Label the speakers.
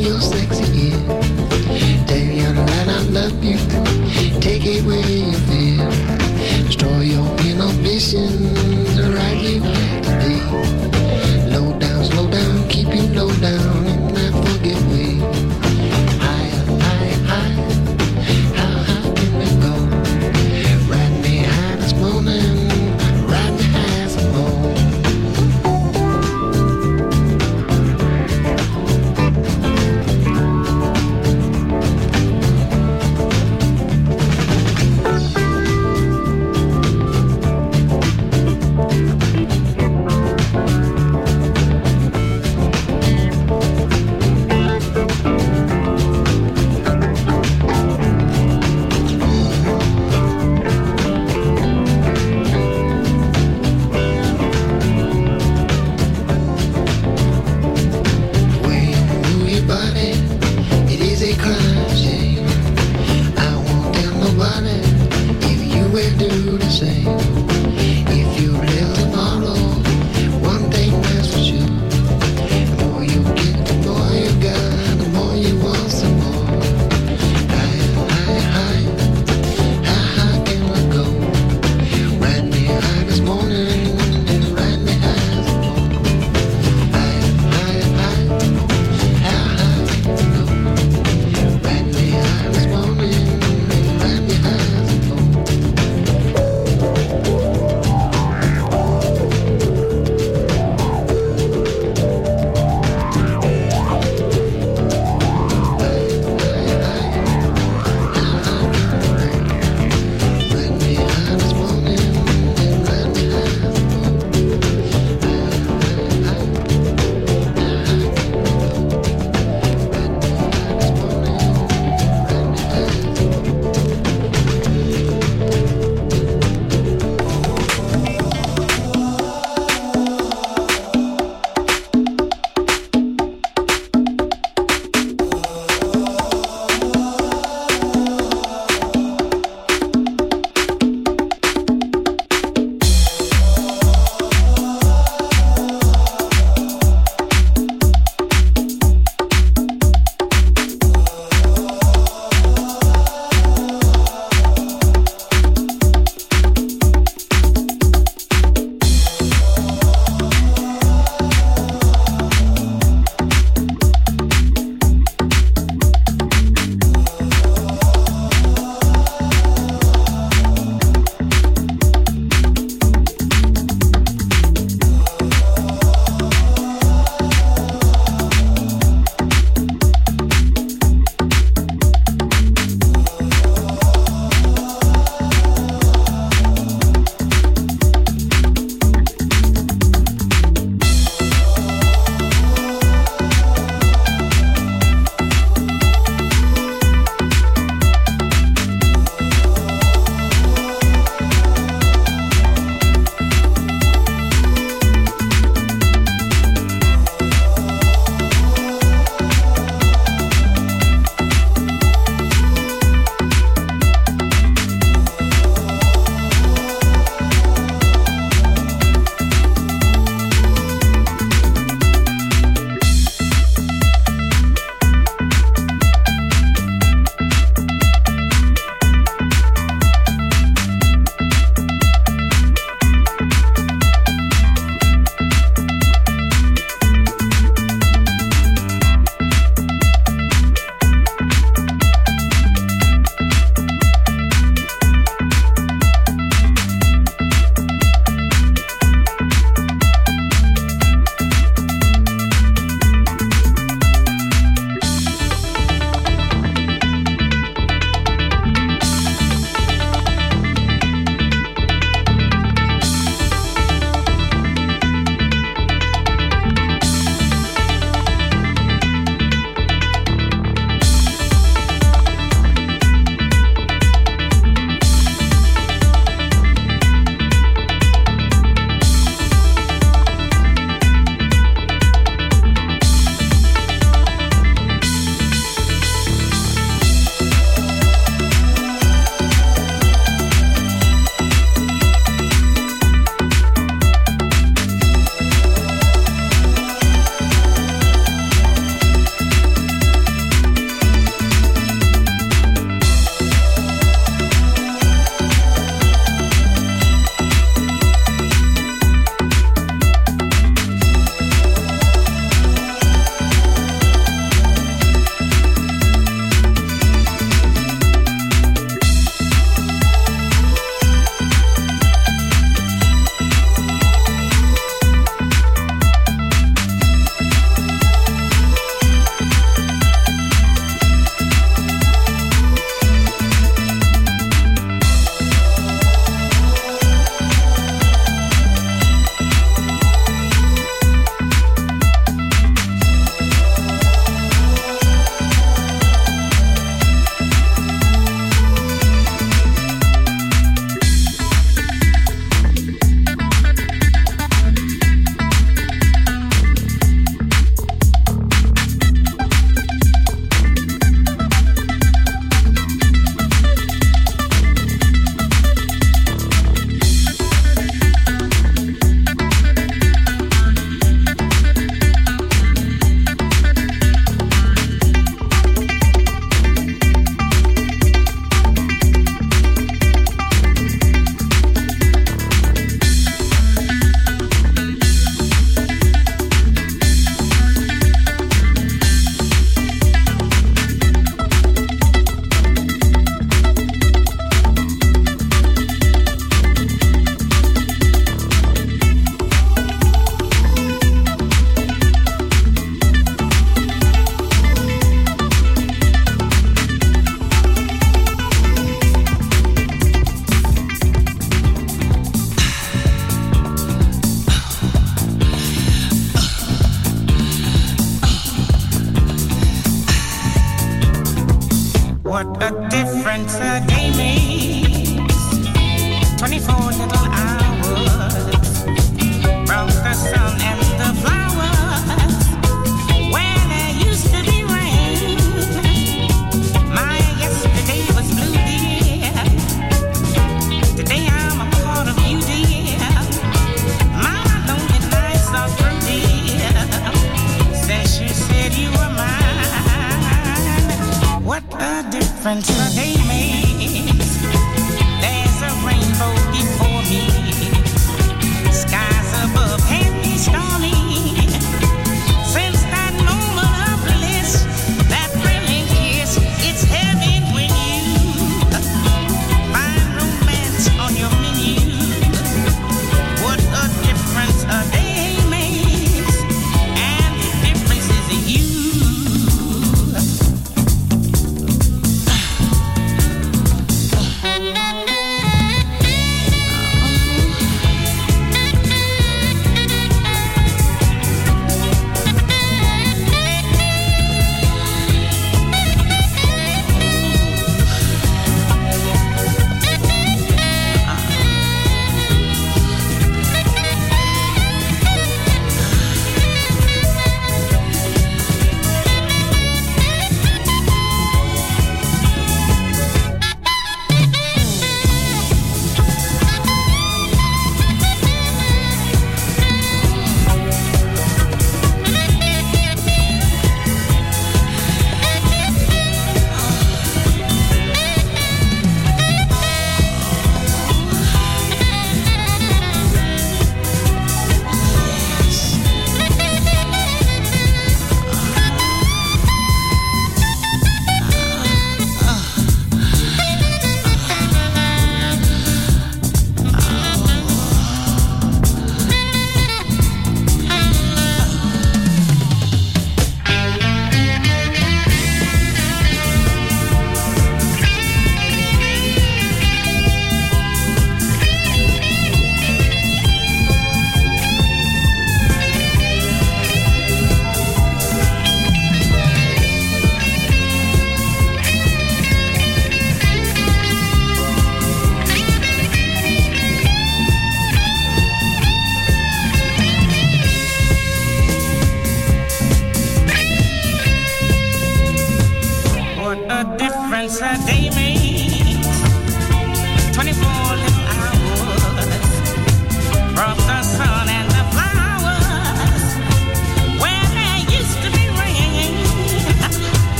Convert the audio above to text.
Speaker 1: your sexy ear. Tell your that I
Speaker 2: love you. Take away your fear. Destroy your
Speaker 1: inhibition.